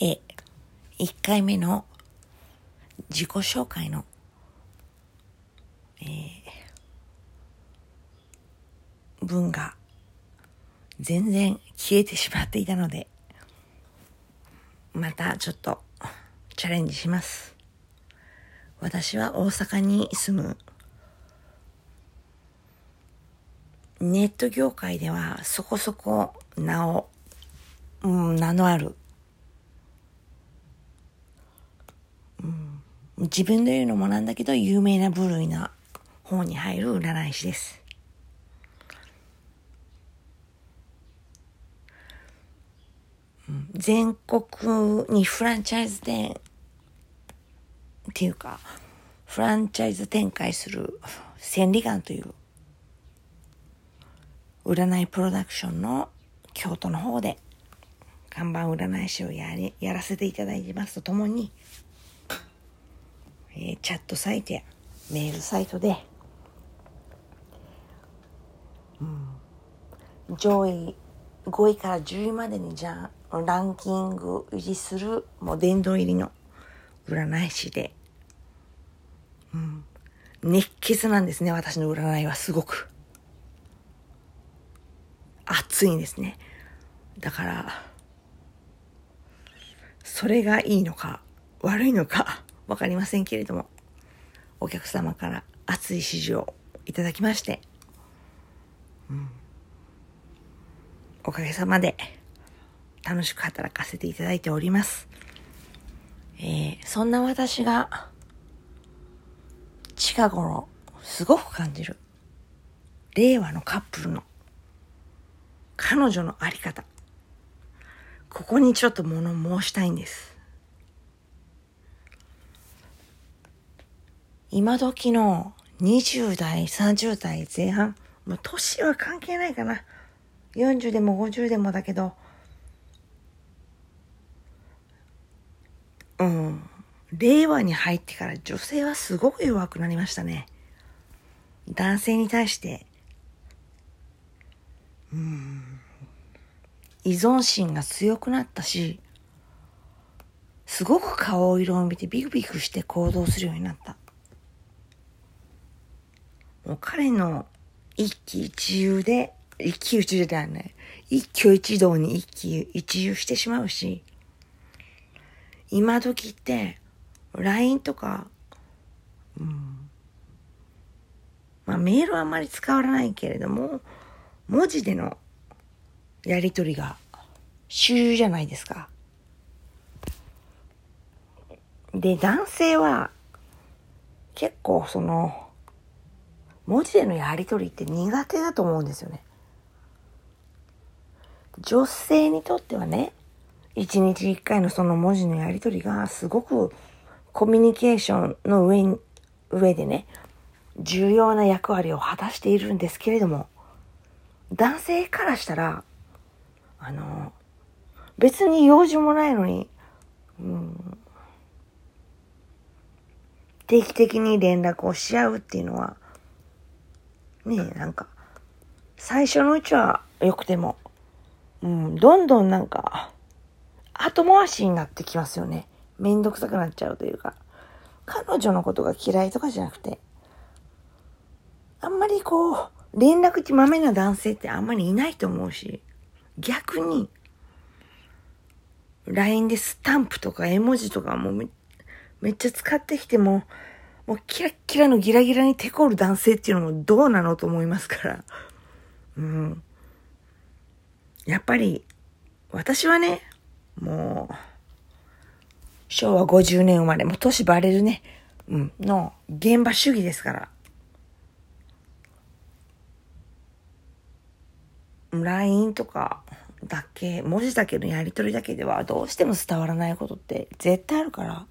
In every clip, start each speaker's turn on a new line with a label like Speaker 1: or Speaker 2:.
Speaker 1: え、1回目の自己紹介の、えー、文が全然消えてしまっていたので、またちょっとチャレンジします。私は大阪に住むネット業界ではそこそこ名を、うん、名のある、うん、自分で言うのもなんだけど有名な部類な方に入る占い師です。全国にフランチャイズ店っていうか、フランチャイズ展開する千里眼という占いプロダクションの京都の方で看板占い師をやりやらせていただいてますとともに、えー、チャットサイトやメールサイトで、うん、上位5位から10位までにじゃあランキング維持するもう殿堂入りの占い師で、うん、熱血なんですね私の占いはすごく。熱いんですね。だから、それがいいのか悪いのかわかりませんけれども、お客様から熱い指示をいただきまして、うん、おかげさまで楽しく働かせていただいております。えー、そんな私が近頃すごく感じる令和のカップルの彼女のあり方。ここにちょっと物申したいんです。今時の20代、30代前半、もう年は関係ないかな。40でも50でもだけど、うん。令和に入ってから女性はすごく弱くなりましたね。男性に対してうん、依存心が強くなったし、すごく顔色を見てビクビクして行動するようになった。もう彼の一喜一憂で、一喜一憂ではない。一挙一動に一喜一憂してしまうし、今時って、LINE とか、うん、まあメールはあまり使わないけれども、文字でのやりとりが主流じゃないですか。で、男性は結構その文字でのやりとりって苦手だと思うんですよね。女性にとってはね、一日一回のその文字のやりとりがすごくコミュニケーションの上、上でね、重要な役割を果たしているんですけれども、男性からしたら、あの、別に用事もないのに、うん、定期的に連絡をし合うっていうのは、ねえ、なんか、最初のうちは良くても、うん、どんどんなんか、後回しになってきますよね。めんどくさくなっちゃうというか。彼女のことが嫌いとかじゃなくて、あんまりこう、連絡ちまめな男性ってあんまりいないと思うし、逆に、LINE でスタンプとか絵文字とかもめめっちゃ使ってきても、もうキラッキラのギラギラに手こる男性っていうのもどうなのと思いますから。うん。やっぱり、私はね、もう、昭和50年生まれ、もう年バレるね、うん、の現場主義ですから。LINE とかだけ、文字だけのやり取りだけではどうしても伝わらないことって絶対あるから、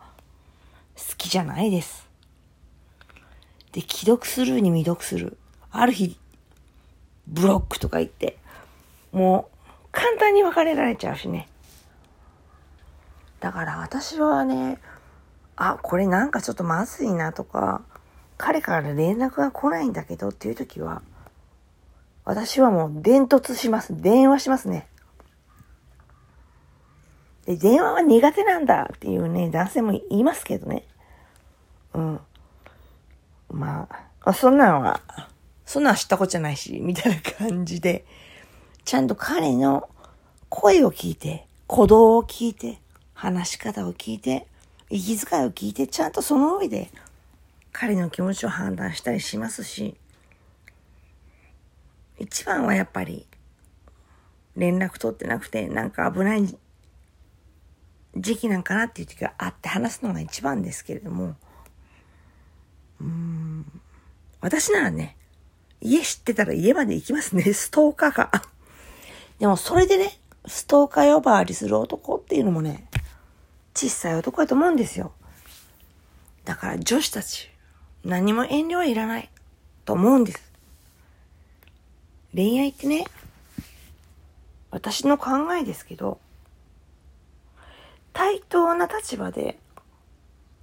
Speaker 1: 好きじゃないです。で、既読するに未読する。ある日、ブロックとか言って、もう簡単に別れられちゃうしね。だから私はね、あ、これなんかちょっとまずいなとか、彼から連絡が来ないんだけどっていう時は、私はもう伝突します。電話しますね。で、電話は苦手なんだっていうね、男性も言いますけどね。うん。まあ、そんなのは、そんなの知ったことじゃないし、みたいな感じで、ちゃんと彼の声を聞いて、鼓動を聞いて、話し方を聞いて、息遣いを聞いて、ちゃんとその上で彼の気持ちを判断したりしますし、一番はやっぱり、連絡取ってなくて、なんか危ない時期なんかなっていう時があって話すのが一番ですけれども、うん、私ならね、家知ってたら家まで行きますね、ストーカーが。でもそれでね、ストーカー呼ばわりする男っていうのもね、小さい男だと思うんですよ。だから女子たち、何も遠慮はいらないと思うんです。恋愛ってね、私の考えですけど、対等な立場で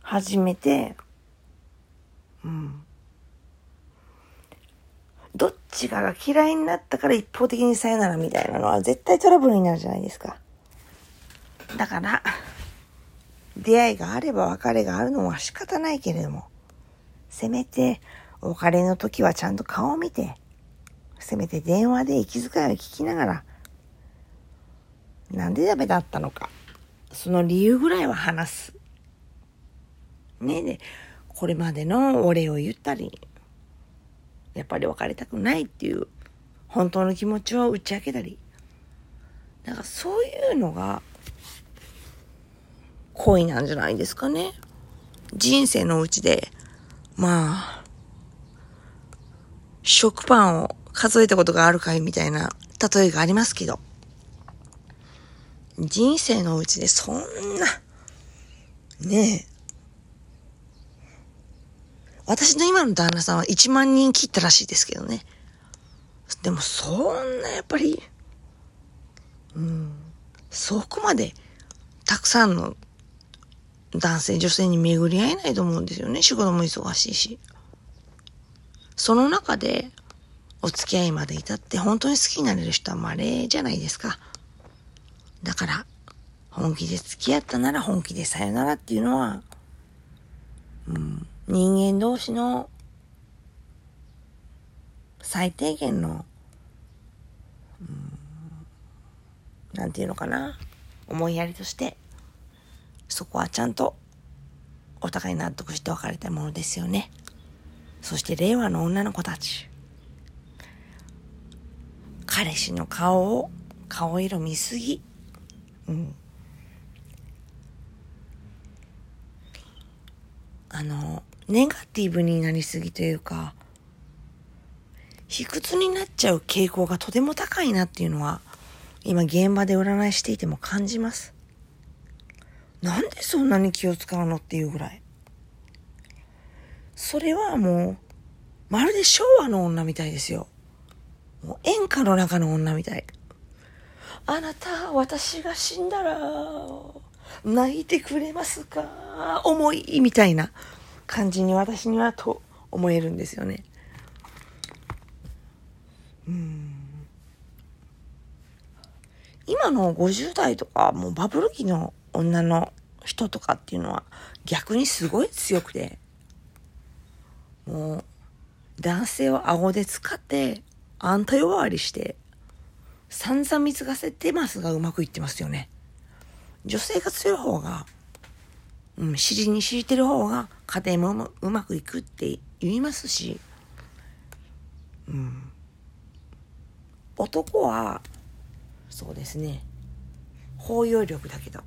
Speaker 1: 始めて、うん。どっちかが嫌いになったから一方的にさよならみたいなのは絶対トラブルになるじゃないですか。だから、出会いがあれば別れがあるのは仕方ないけれども、せめてお別れの時はちゃんと顔を見て、せめて電話で息遣いを聞きながら、なんでダメだったのか。その理由ぐらいは話す。ねえで、これまでのお礼を言ったり、やっぱり別れたくないっていう、本当の気持ちを打ち明けたり。だかそういうのが、恋なんじゃないですかね。人生のうちで、まあ、食パンを数えたことがあるかいみたいな例えがありますけど。人生のうちでそんな、ねえ。私の今の旦那さんは1万人切ったらしいですけどね。でもそんなやっぱり、うん、そこまでたくさんの男性、女性に巡り合えないと思うんですよね。仕事も忙しいし。その中で、お付き合いまで至って本当に好きになれる人は稀じゃないですか。だから、本気で付き合ったなら本気でさよならっていうのは、うん、人間同士の最低限の、うん、なんていうのかな、思いやりとして、そこはちゃんとお互い納得して別れたものですよね。そして令和の女の子たち。彼氏の顔を、顔色見すぎ。うん。あの、ネガティブになりすぎというか、卑屈になっちゃう傾向がとても高いなっていうのは、今現場で占いしていても感じます。なんでそんなに気を使うのっていうぐらい。それはもう、まるで昭和の女みたいですよ。もう演歌の中の女みたい。あなた、私が死んだら、泣いてくれますか？重いみたいな感じに私にはと思えるんですよね。うん今の50代とか、もうバブル期の女の人とかっていうのは逆にすごい強くて、もう男性を顎で使ってあんた呼ばわりして散々貢がせてますがうまくいってますよね。女性が強い方が、うん、尻に敷いてる方が家庭もうまくいくって言いますし、うん。男は、そうですね、包容力だけど、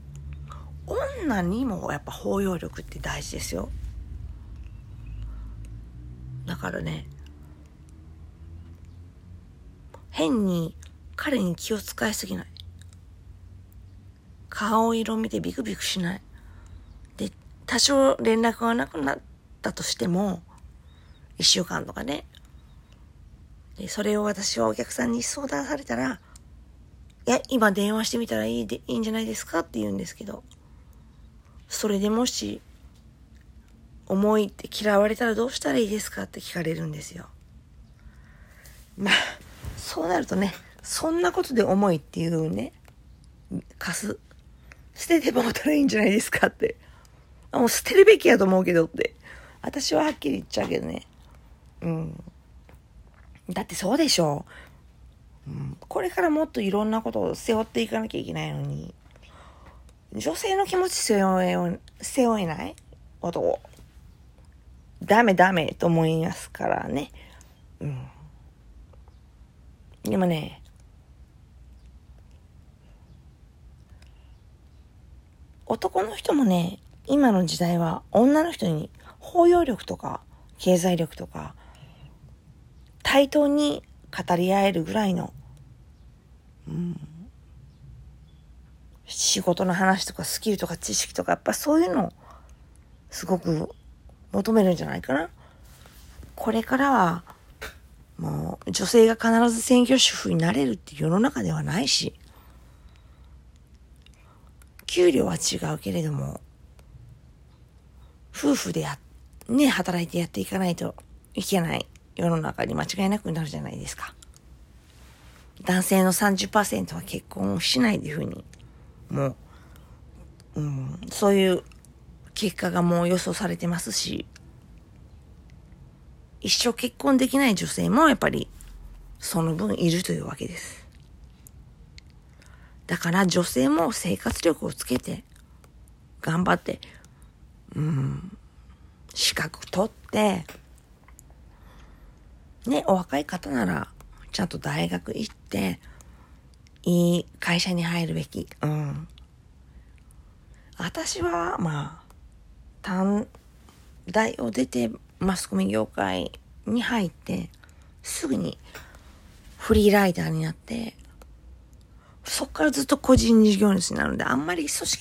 Speaker 1: 女にもやっぱ包容力って大事ですよ。だからね、変に彼に気を使いすぎない。顔色見てビクビクしない。多少連絡がなくなったとしても、一週間とかね。で、それを私はお客さんに相談されたら、いや、今電話してみたらいいで、いいんじゃないですかって言うんですけど、それでもし、思いって嫌われたらどうしたらいいですかって聞かれるんですよ。まあ、そうなるとね、そんなことで思いっていうね、貸す。捨ててもらったらいいんじゃないですかって。もう捨てるべきやと思うけどって。私ははっきり言っちゃうけどね。うん。だってそうでしょう。ん、これからもっといろんなことを背負っていかなきゃいけないのに、女性の気持ち背負え、背負えない？男。ダメダメと思いますからね。うん。でもね、男の人もね、今の時代は女の人に包容力とか経済力とか対等に語り合えるぐらいの、うん、仕事の話とかスキルとか知識とかやっぱそういうのをすごく求めるんじゃないかな。これからはもう女性が必ず専業主婦になれるって世の中ではないし、給料は違うけれども、夫婦でや、ね、働いてやっていかないといけない世の中に間違いなくなるじゃないですか。男性の30%は結婚をしないっていうふうに、もう、うん、そういう結果がもう予想されてますし、一生結婚できない女性もやっぱりその分いるというわけです。だから女性も生活力をつけて頑張って、うん、資格取って、ね、お若い方ならちゃんと大学行って、いい会社に入るべき。うん。私は、まあ、短大を出てマスコミ業界に入って、すぐにフリーライターになって、そっからずっと個人事業主になるので、あんまり組織